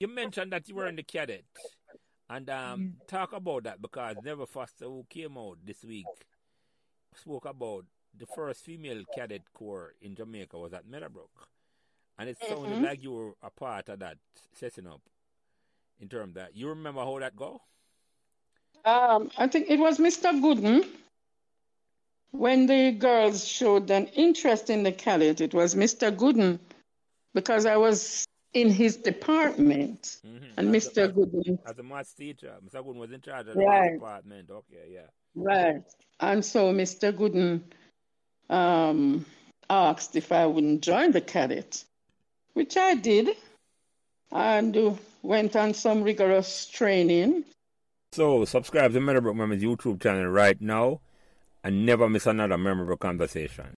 You mentioned that you were in the cadet. And um, mm. talk about that because Never Foster, who came out this week, spoke about the first female cadet corps in Jamaica was at Meadowbrook. And it sounded mm-hmm. like you were a part of that setting up in terms that. You remember how that go? Um, I think it was Mr. Gooden. When the girls showed an interest in the cadet, it was Mr. Gooden because I was in his department. Mm-hmm. And as Mr. Gooden. As a math teacher, Mr. Gooden was in charge of right. the department. Okay, yeah. Right. And so Mr. Gooden um, asked if I wouldn't join the cadet, which I did, and went on some rigorous training. So, subscribe to Meadowbrook Memories YouTube channel right now and never miss another memorable conversation.